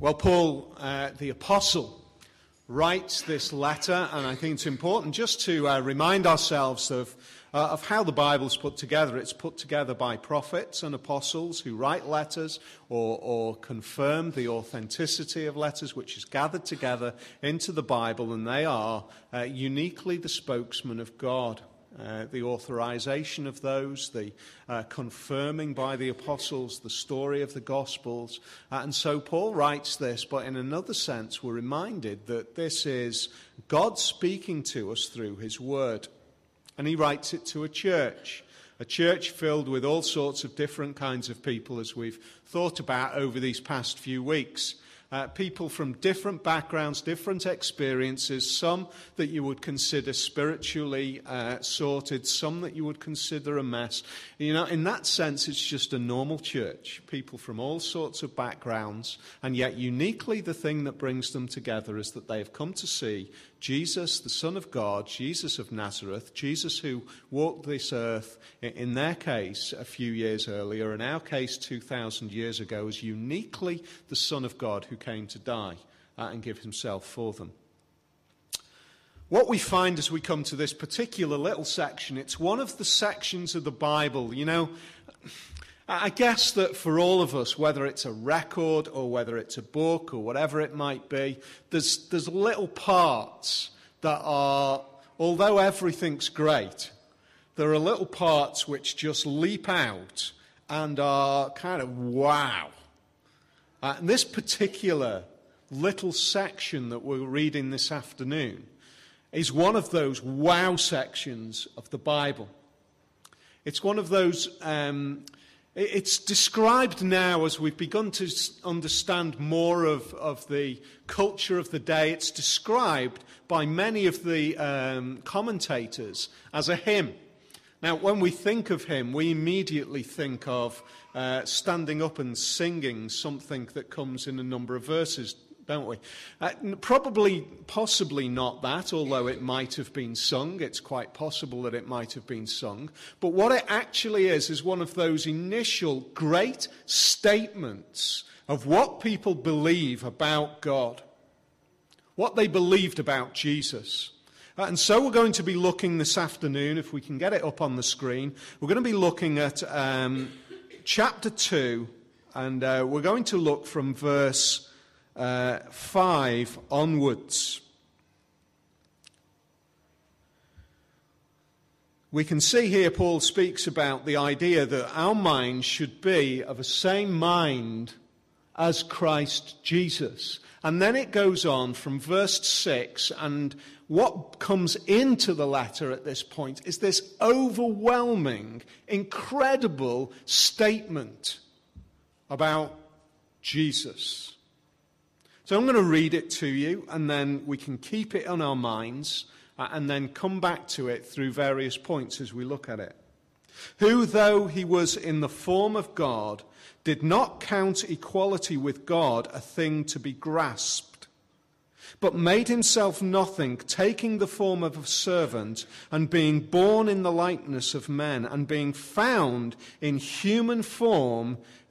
Well, Paul, uh, the apostle, writes this letter, and I think it's important just to uh, remind ourselves of, uh, of how the Bible's put together. It's put together by prophets and apostles who write letters or, or confirm the authenticity of letters, which is gathered together into the Bible, and they are uh, uniquely the spokesman of God. Uh, the authorization of those, the uh, confirming by the apostles the story of the Gospels. Uh, and so Paul writes this, but in another sense, we're reminded that this is God speaking to us through his word. And he writes it to a church. A church filled with all sorts of different kinds of people, as we've thought about over these past few weeks uh, people from different backgrounds, different experiences, some that you would consider spiritually uh, sorted, some that you would consider a mess. You know, in that sense, it's just a normal church. People from all sorts of backgrounds, and yet uniquely the thing that brings them together is that they have come to see Jesus, the Son of God, Jesus of Nazareth, Jesus who walked this earth, in their case, a few years earlier, in our case, 2,000 years ago, as uniquely the Son of God who came to die uh, and give himself for them. What we find as we come to this particular little section, it's one of the sections of the Bible, you know. I guess that for all of us, whether it's a record or whether it's a book or whatever it might be, there's, there's little parts that are, although everything's great, there are little parts which just leap out and are kind of wow. Uh, and this particular little section that we're reading this afternoon is one of those wow sections of the Bible. It's one of those um, it's described now as we've begun to understand more of, of the culture of the day. It's described by many of the um, commentators as a hymn. Now, when we think of hymn, we immediately think of uh, standing up and singing something that comes in a number of verses don't we? Uh, probably, possibly not that, although it might have been sung. It's quite possible that it might have been sung. But what it actually is, is one of those initial great statements of what people believe about God, what they believed about Jesus. Uh, and so we're going to be looking this afternoon, if we can get it up on the screen, we're going to be looking at um, chapter 2, and uh, we're going to look from verse uh, 5 onwards. We can see here Paul speaks about the idea that our minds should be of the same mind as Christ Jesus. And then it goes on from verse 6, and what comes into the letter at this point is this overwhelming, incredible statement about Jesus. So I'm going to read it to you, and then we can keep it on our minds, uh, and then come back to it through various points as we look at it. Who, though he was in the form of God, did not count equality with God a thing to be grasped, but made himself nothing, taking the form of a servant, and being born in the likeness of men, and being found in human form,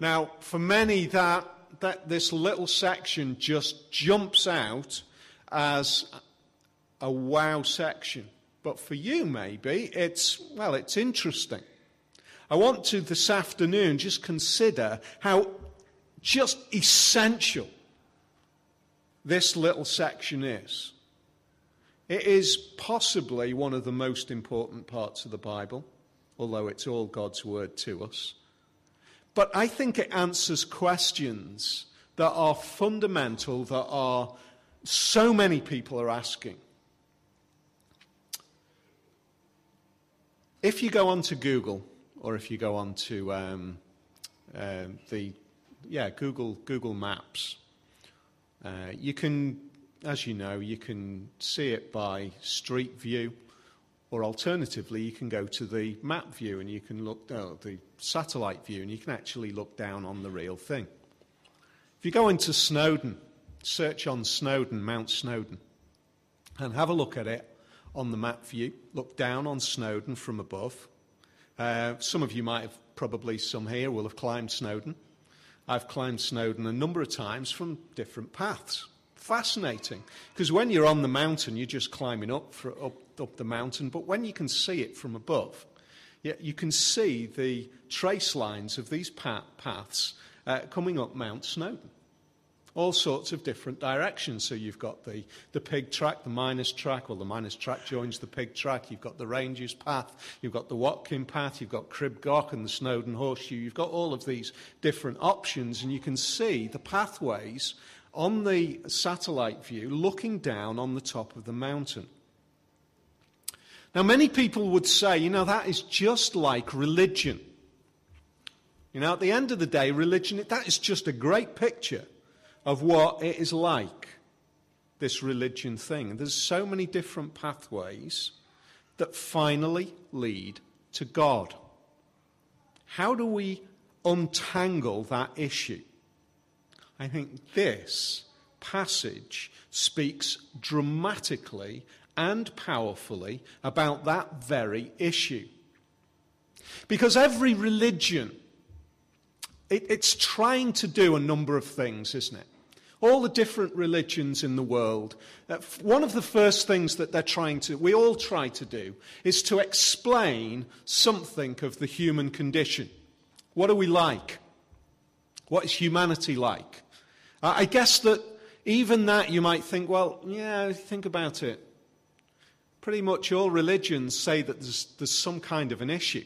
Now, for many, that, that this little section just jumps out as a wow section. But for you, maybe, it's, well, it's interesting. I want to this afternoon just consider how just essential this little section is. It is possibly one of the most important parts of the Bible, although it's all God's word to us. But I think it answers questions that are fundamental, that are so many people are asking. If you go onto Google, or if you go onto um, uh, the yeah, Google, Google Maps. Uh, you can, as you know, you can see it by street view, or alternatively, you can go to the map view and you can look, oh, the satellite view, and you can actually look down on the real thing. If you go into Snowdon, search on Snowdon, Mount Snowdon, and have a look at it on the map view, look down on Snowdon from above. Uh, some of you might have, probably some here, will have climbed Snowdon. I've climbed Snowdon a number of times from different paths. Fascinating, because when you're on the mountain, you're just climbing up, for, up, up the mountain, but when you can see it from above, you, you can see the trace lines of these paths uh, coming up Mount Snowdon. All sorts of different directions. So you've got the, the Pyg track, the miners track, well, the miners track joins the Pyg track. You've got the Rangers path. You've got the Watkin path. You've got Crib Goch and the Snowdon Horseshoe. You've got all of these different options, and you can see the pathways on the satellite view looking down on the top of the mountain. Now, many people would say, you know, that is just like religion. You know, at the end of the day, religion, that is just a great picture of what it is like, this religion thing. There's so many different pathways that finally lead to God. How do we untangle that issue? I think this passage speaks dramatically and powerfully about that very issue. Because every religion it, it's trying to do a number of things, isn't it? All the different religions in the world. Uh, one of the first things that they're trying to, we all try to do, is to explain something of the human condition. What are we like? What is humanity like? I guess that even that you might think, well, yeah, think about it. Pretty much all religions say that there's, there's some kind of an issue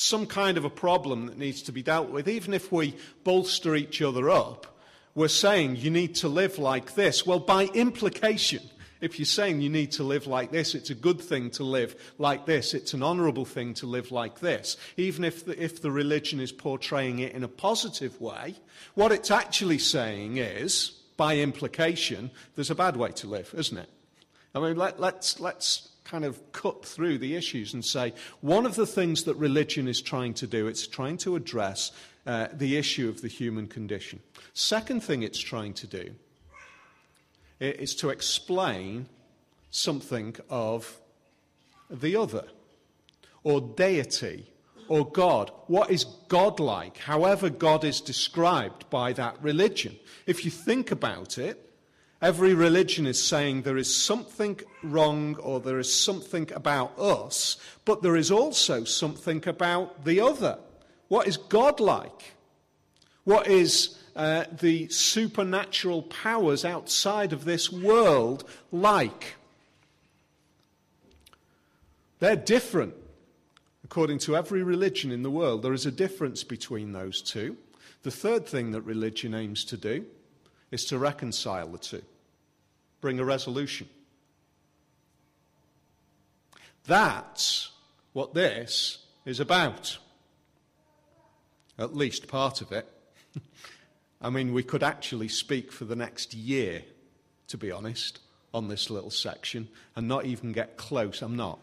some kind of a problem that needs to be dealt with, even if we bolster each other up, we're saying you need to live like this. Well, by implication, if you're saying you need to live like this, it's a good thing to live like this, it's an honourable thing to live like this, even if the, if the religion is portraying it in a positive way, what it's actually saying is, by implication, there's a bad way to live, isn't it? I mean, let, let's, let's kind of cut through the issues and say one of the things that religion is trying to do, it's trying to address uh, the issue of the human condition. Second thing it's trying to do is to explain something of the other, or deity, or God. What is God like? However, God is described by that religion. If you think about it, Every religion is saying there is something wrong or there is something about us, but there is also something about the other. What is God like? What is uh, the supernatural powers outside of this world like? They're different. According to every religion in the world, there is a difference between those two. The third thing that religion aims to do is to reconcile the two, bring a resolution. That's what this is about. At least part of it. I mean, we could actually speak for the next year, to be honest, on this little section and not even get close. I'm not.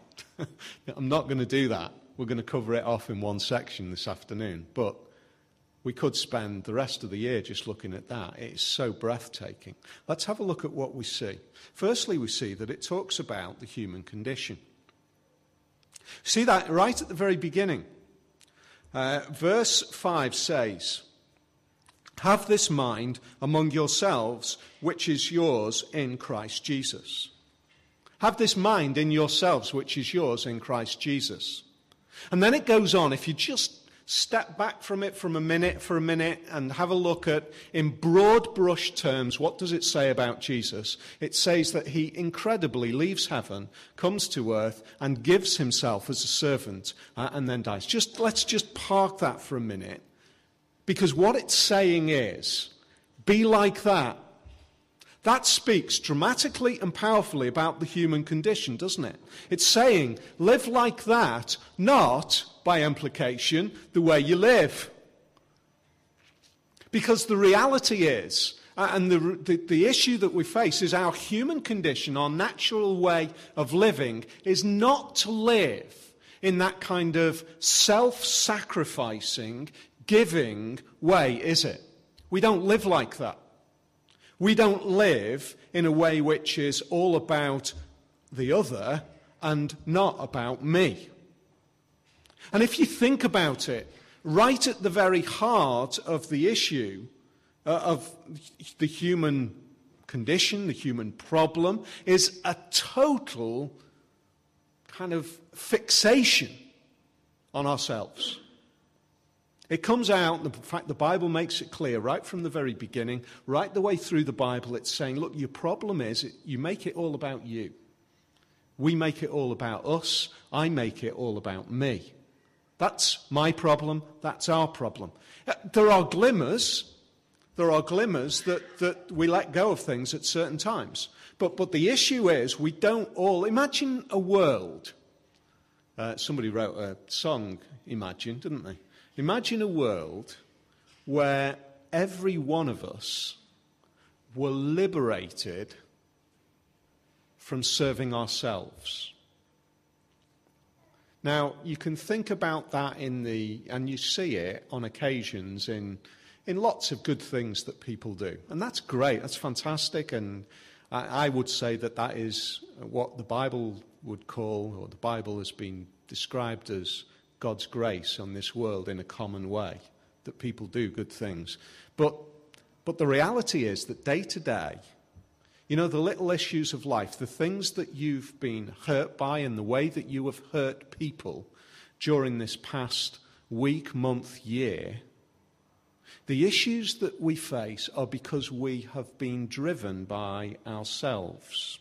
I'm not going to do that. We're going to cover it off in one section this afternoon. But we could spend the rest of the year just looking at that. It is so breathtaking. Let's have a look at what we see. Firstly, we see that it talks about the human condition. See that right at the very beginning. Uh, verse 5 says, Have this mind among yourselves, which is yours in Christ Jesus. Have this mind in yourselves, which is yours in Christ Jesus. And then it goes on, if you just step back from it from a minute for a minute and have a look at, in broad brush terms, what does it say about Jesus? It says that he incredibly leaves heaven, comes to earth, and gives himself as a servant, uh, and then dies. Just let's just park that for a minute, because what it's saying is, be like that. That speaks dramatically and powerfully about the human condition, doesn't it? It's saying, live like that, not by implication, the way you live. Because the reality is, uh, and the, the, the, issue that we face is our human condition, our natural way of living, is not to live in that kind of self sacrificing, giving way, is it? We don't live like that. We don't live in a way which is all about the other and not about me. And if you think about it, right at the very heart of the issue uh, of the human condition, the human problem, is a total kind of fixation on ourselves. It comes out, in fact, the Bible makes it clear right from the very beginning, right the way through the Bible, it's saying, look, your problem is you make it all about you. We make it all about us. I make it all about me. That's my problem. That's our problem. Uh, there are glimmers. There are glimmers that, that we let go of things at certain times. But, but the issue is we don't all. Imagine a world. Uh, somebody wrote a song, Imagine, didn't they? Imagine a world where every one of us were liberated from serving ourselves. Now, you can think about that in the, and you see it on occasions in, in lots of good things that people do. And that's great, that's fantastic. And I, I would say that that is what the Bible would call, or the Bible has been described as God's grace on this world in a common way, that people do good things. But, but the reality is that day to day, you know, the little issues of life, the things that you've been hurt by and the way that you have hurt people during this past week, month, year, the issues that we face are because we have been driven by ourselves.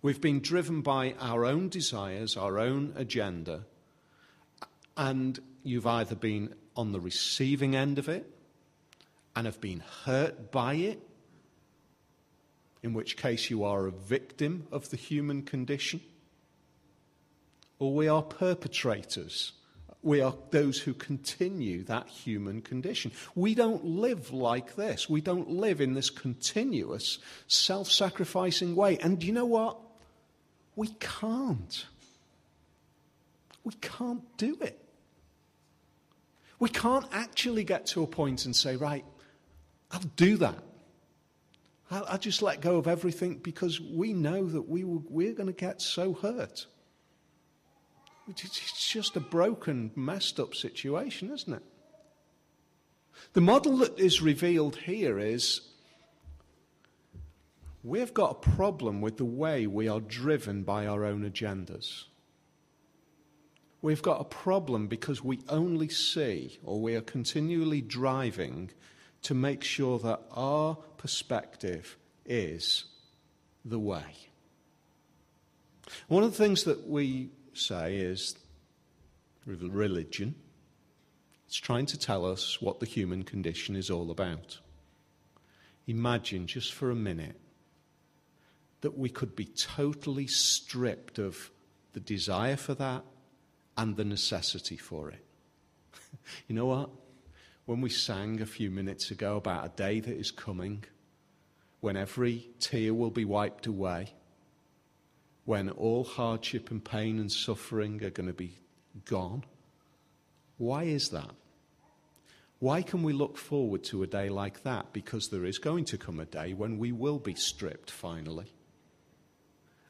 We've been driven by our own desires, our own agenda, and you've either been on the receiving end of it and have been hurt by it, in which case you are a victim of the human condition, or we are perpetrators. We are those who continue that human condition. We don't live like this. We don't live in this continuous self sacrificing way. And you know what? We can't. We can't do it. We can't actually get to a point and say, right, I'll do that. I'll, I'll just let go of everything because we know that we will, we're going to get so hurt. It's just a broken, messed up situation, isn't it? The model that is revealed here is We've got a problem with the way we are driven by our own agendas. We've got a problem because we only see, or we are continually driving to make sure that our perspective is the way. One of the things that we say is religion. It's trying to tell us what the human condition is all about. Imagine just for a minute that we could be totally stripped of the desire for that and the necessity for it. you know what? When we sang a few minutes ago about a day that is coming when every tear will be wiped away, when all hardship and pain and suffering are going to be gone, why is that? Why can we look forward to a day like that? Because there is going to come a day when we will be stripped finally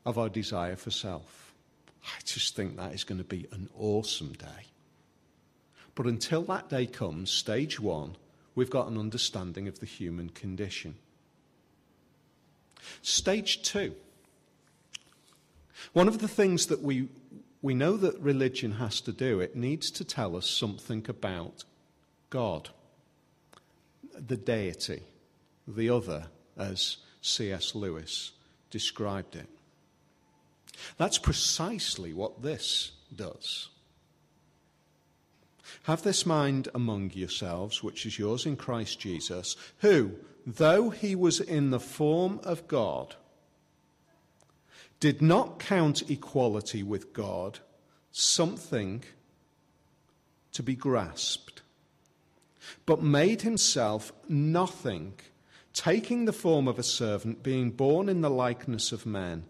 of our desire for self. I just think that is going to be an awesome day. But until that day comes, stage one, we've got an understanding of the human condition. Stage two. One of the things that we, we know that religion has to do, it needs to tell us something about God, the deity, the other, as C.S. Lewis described it. That's precisely what this does. Have this mind among yourselves, which is yours in Christ Jesus, who, though he was in the form of God, did not count equality with God something to be grasped, but made himself nothing, taking the form of a servant, being born in the likeness of men.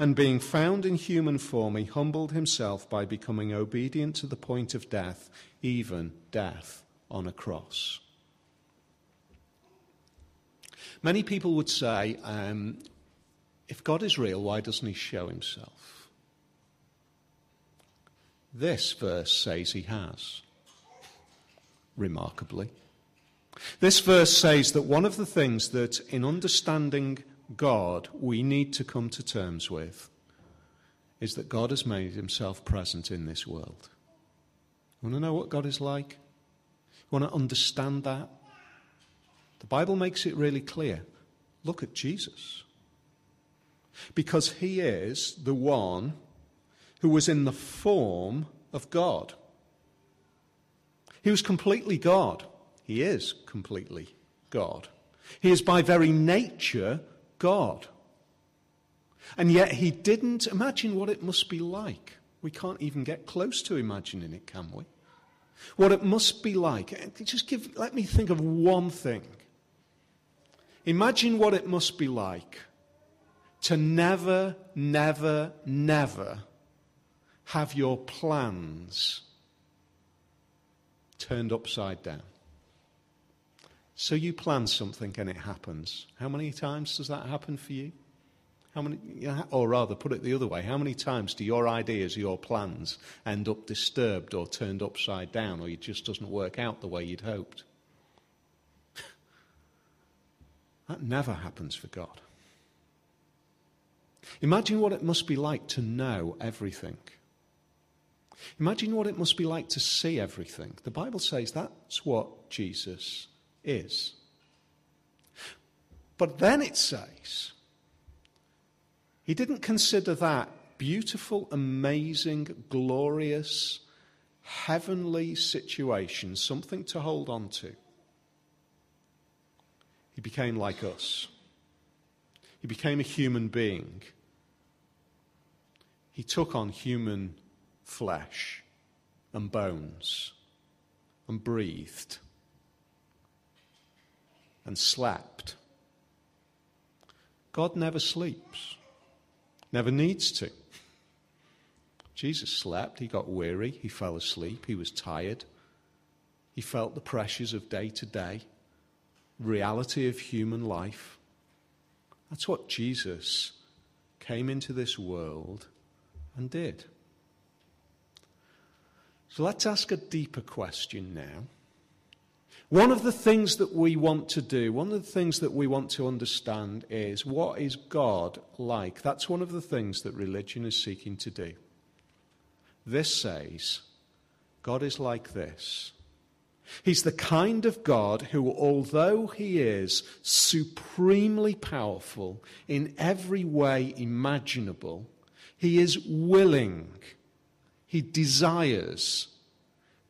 And being found in human form, he humbled himself by becoming obedient to the point of death, even death on a cross. Many people would say, um, if God is real, why doesn't he show himself? This verse says he has remarkably. This verse says that one of the things that in understanding God we need to come to terms with is that God has made himself present in this world. You want to know what God is like? You want to understand that? The Bible makes it really clear. Look at Jesus. Because he is the one who was in the form of God. He was completely God. He is completely God. He is by very nature God. And yet he didn't imagine what it must be like. We can't even get close to imagining it, can we? What it must be like. Just give, let me think of one thing. Imagine what it must be like to never, never, never have your plans turned upside down. So you plan something and it happens. How many times does that happen for you? How many, or rather, put it the other way, how many times do your ideas, your plans end up disturbed or turned upside down, or it just doesn't work out the way you'd hoped? That never happens for God. Imagine what it must be like to know everything. Imagine what it must be like to see everything. The Bible says that's what Jesus is. But then it says, he didn't consider that beautiful, amazing, glorious, heavenly situation something to hold on to. He became like us. He became a human being. He took on human flesh and bones and breathed and slept. God never sleeps, never needs to. Jesus slept, he got weary, he fell asleep, he was tired, he felt the pressures of day to day, reality of human life. That's what Jesus came into this world and did. So let's ask a deeper question now. One of the things that we want to do, one of the things that we want to understand is what is God like? That's one of the things that religion is seeking to do. This says, God is like this. He's the kind of God who, although he is supremely powerful in every way imaginable, he is willing he desires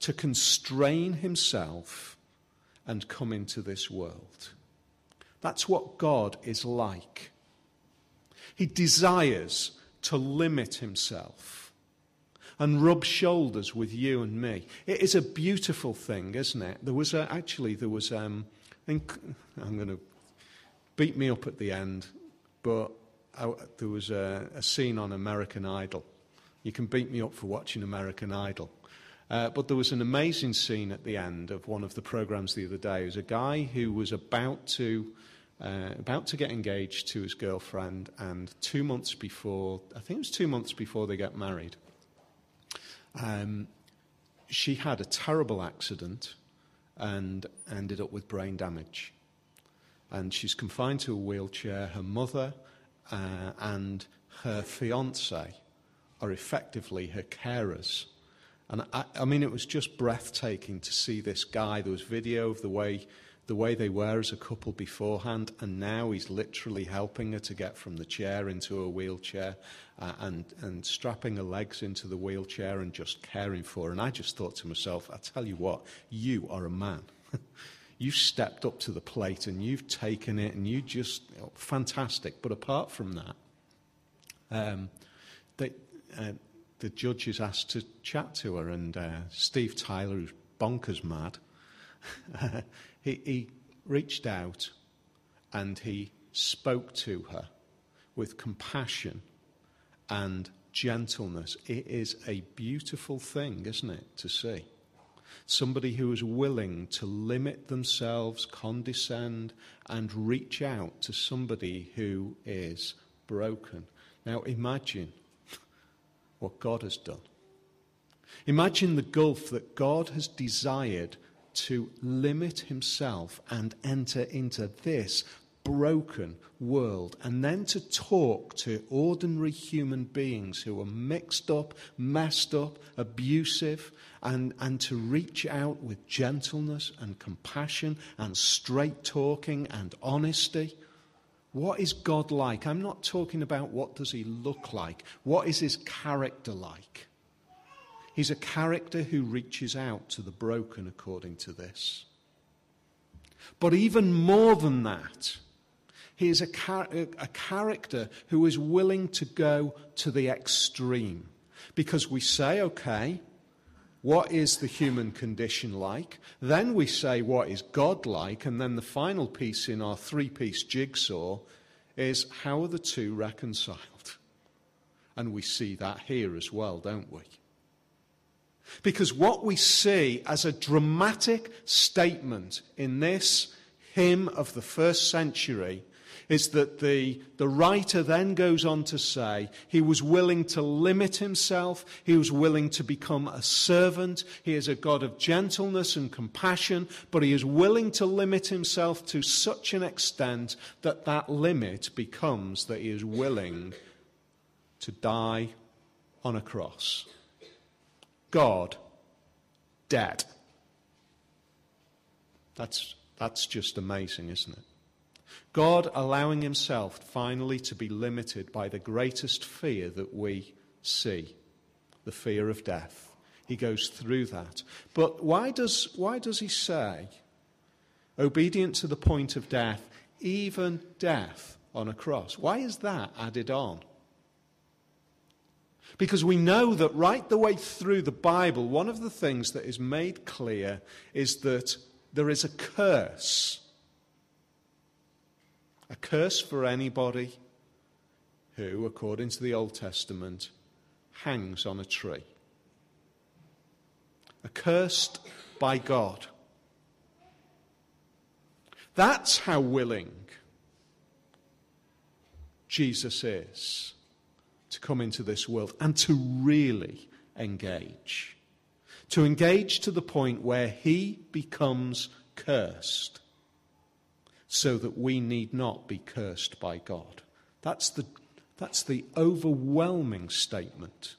to constrain himself and come into this world. That's what God is like. He desires to limit himself and rub shoulders with you and me. It is a beautiful thing, isn't it? There was a, actually there was um, I'm going to beat me up at the end, but I, there was a, a scene on American Idol you can beat me up for watching American Idol. Uh, but there was an amazing scene at the end of one of the programs the other day. It was a guy who was about to, uh, about to get engaged to his girlfriend, and two months before, I think it was two months before they get married, um, she had a terrible accident and ended up with brain damage. And she's confined to a wheelchair. Her mother uh, and her fiance are effectively her carers. And I, I, mean, it was just breathtaking to see this guy. There was video of the way, the way they were as a couple beforehand, and now he's literally helping her to get from the chair into a wheelchair uh, and, and strapping her legs into the wheelchair and just caring for her. And I just thought to myself, I tell you what, you are a man. you've stepped up to the plate and you've taken it and you just, fantastic. But apart from that, um, they, uh, the judge is asked to chat to her, and uh, Steve Tyler, who's bonkers mad, he, he reached out and he spoke to her with compassion and gentleness. It is a beautiful thing, isn't it, to see? Somebody who is willing to limit themselves, condescend, and reach out to somebody who is broken. Now imagine what God has done. Imagine the gulf that God has desired to limit himself and enter into this broken world and then to talk to ordinary human beings who are mixed up, messed up, abusive, and, and to reach out with gentleness and compassion and straight talking and honesty. What is God like? I'm not talking about what does he look like. What is his character like? He's a character who reaches out to the broken according to this. But even more than that, he is a, char- a character who is willing to go to the extreme. Because we say, okay, what is the human condition like? Then we say, what is God like? And then the final piece in our three piece jigsaw is, how are the two reconciled? And we see that here as well, don't we? Because what we see as a dramatic statement in this hymn of the first century is that the, the writer then goes on to say he was willing to limit himself, he was willing to become a servant, he is a God of gentleness and compassion, but he is willing to limit himself to such an extent that that limit becomes that he is willing to die on a cross. God dead. That's, that's just amazing, isn't it? God allowing himself finally to be limited by the greatest fear that we see the fear of death. He goes through that. But why does, why does he say, obedient to the point of death, even death on a cross? Why is that added on? Because we know that right the way through the Bible, one of the things that is made clear is that there is a curse. A curse for anybody who, according to the Old Testament, hangs on a tree. Accursed by God. That's how willing Jesus is to come into this world and to really engage. To engage to the point where he becomes cursed so that we need not be cursed by God. That's the, that's the overwhelming statement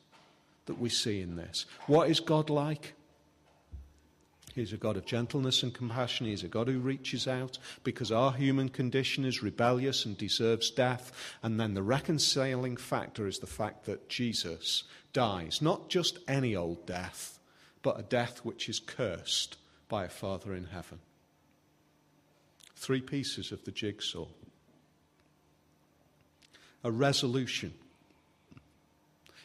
that we see in this. What is God like? He's a God of gentleness and compassion. He's a God who reaches out because our human condition is rebellious and deserves death. And then the reconciling factor is the fact that Jesus dies. Not just any old death, but a death which is cursed by a Father in heaven. Three pieces of the jigsaw. A resolution.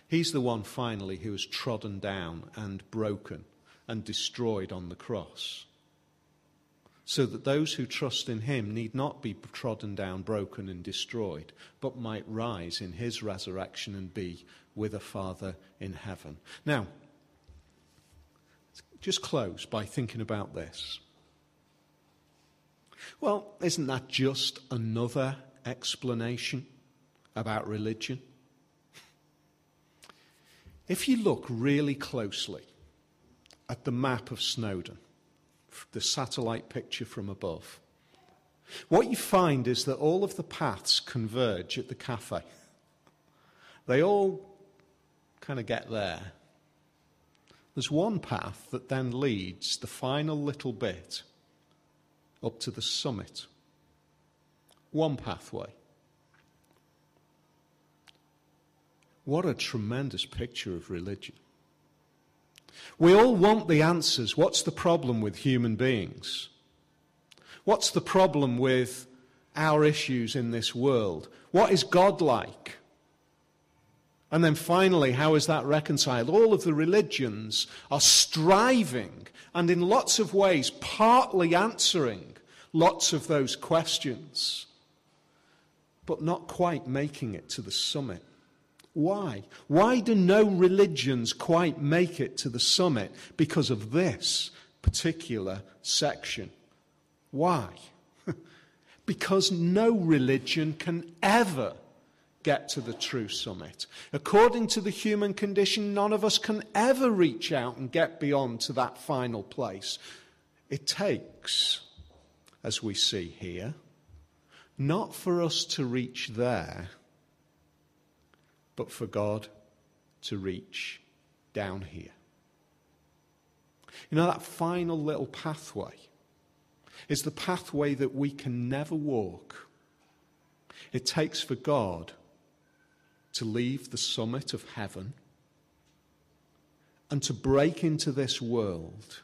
He's the one finally who is trodden down and broken and destroyed on the cross. So that those who trust in him need not be trodden down, broken, and destroyed, but might rise in his resurrection and be with a Father in heaven. Now, just close by thinking about this. Well, isn't that just another explanation about religion? If you look really closely at the map of Snowdon, the satellite picture from above, what you find is that all of the paths converge at the cafe. They all kind of get there. There's one path that then leads the final little bit up to the summit. One pathway. What a tremendous picture of religion. We all want the answers. What's the problem with human beings? What's the problem with our issues in this world? What is God like? And then finally, how is that reconciled? All of the religions are striving and in lots of ways partly answering lots of those questions, but not quite making it to the summit. Why? Why do no religions quite make it to the summit? Because of this particular section. Why? because no religion can ever get to the true summit. According to the human condition, none of us can ever reach out and get beyond to that final place. It takes, as we see here, not for us to reach there, but for God to reach down here. You know, that final little pathway is the pathway that we can never walk. It takes for God to leave the summit of heaven and to break into this world,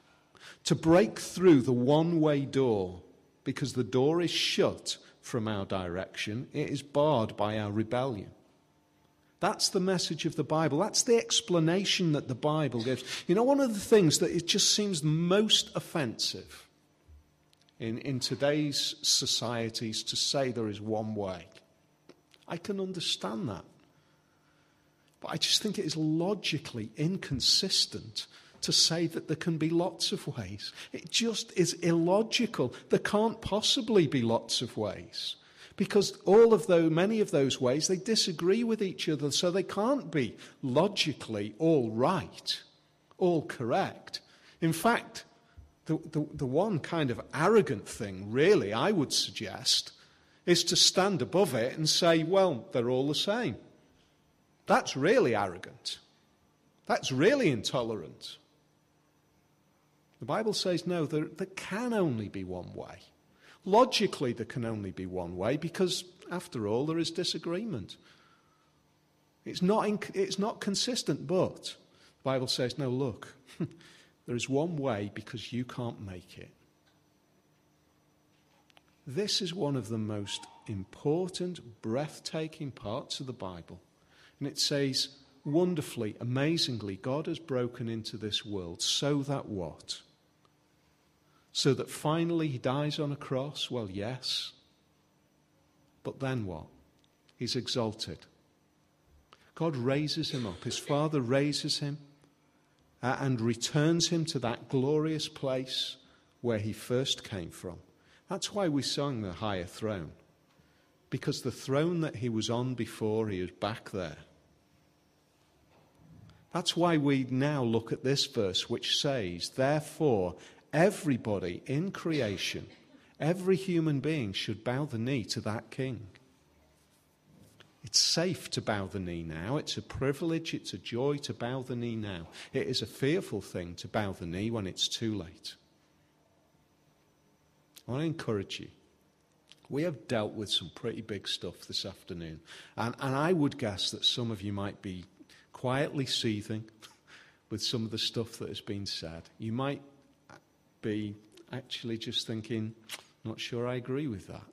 to break through the one way door, because the door is shut from our direction, it is barred by our rebellion. That's the message of the Bible. That's the explanation that the Bible gives. You know, one of the things that it just seems most offensive in, in today's societies to say there is one way. I can understand that. But I just think it is logically inconsistent to say that there can be lots of ways. It just is illogical. There can't possibly be lots of ways. Because all of those, many of those ways, they disagree with each other, so they can't be logically all right, all correct. In fact, the, the, the one kind of arrogant thing, really, I would suggest, is to stand above it and say, well, they're all the same. That's really arrogant. That's really intolerant. The Bible says no, there, there can only be one way. Logically, there can only be one way because, after all, there is disagreement. It's not, inc- it's not consistent, but the Bible says no, look, there is one way because you can't make it. This is one of the most important, breathtaking parts of the Bible. And it says, wonderfully, amazingly, God has broken into this world so that what? So that finally he dies on a cross? Well, yes. But then what? He's exalted. God raises him up. His Father raises him uh, and returns him to that glorious place where he first came from. That's why we sung the higher throne. Because the throne that he was on before, he was back there. That's why we now look at this verse, which says, Therefore, everybody in creation, every human being should bow the knee to that king. It's safe to bow the knee now. It's a privilege, it's a joy to bow the knee now. It is a fearful thing to bow the knee when it's too late. I want to encourage you. We have dealt with some pretty big stuff this afternoon. And, and I would guess that some of you might be quietly seething with some of the stuff that has been said. You might be actually just thinking, not sure I agree with that.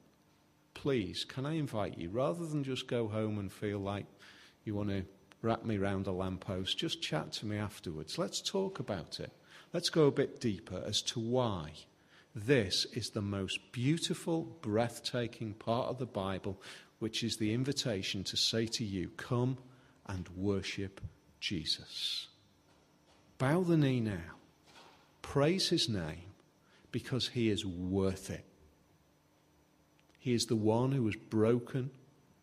Please, can I invite you, rather than just go home and feel like you want to wrap me round a lamppost, just chat to me afterwards. Let's talk about it. Let's go a bit deeper as to why this is the most beautiful, breathtaking part of the Bible, which is the invitation to say to you, Come and worship Jesus. Bow the knee now. Praise his name because he is worth it. He is the one who has broken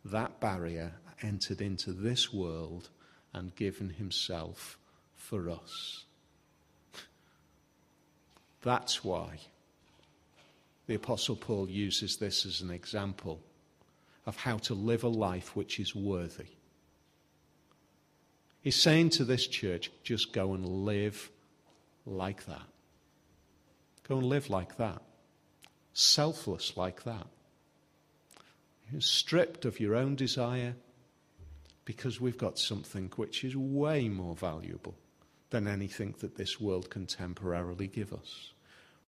that barrier, entered into this world, and given himself for us. That's why the Apostle Paul uses this as an example of how to live a life which is worthy. He's saying to this church, just go and live like that. Go and live like that. Selfless like that. You're stripped of your own desire because we've got something which is way more valuable than anything that this world can temporarily give us.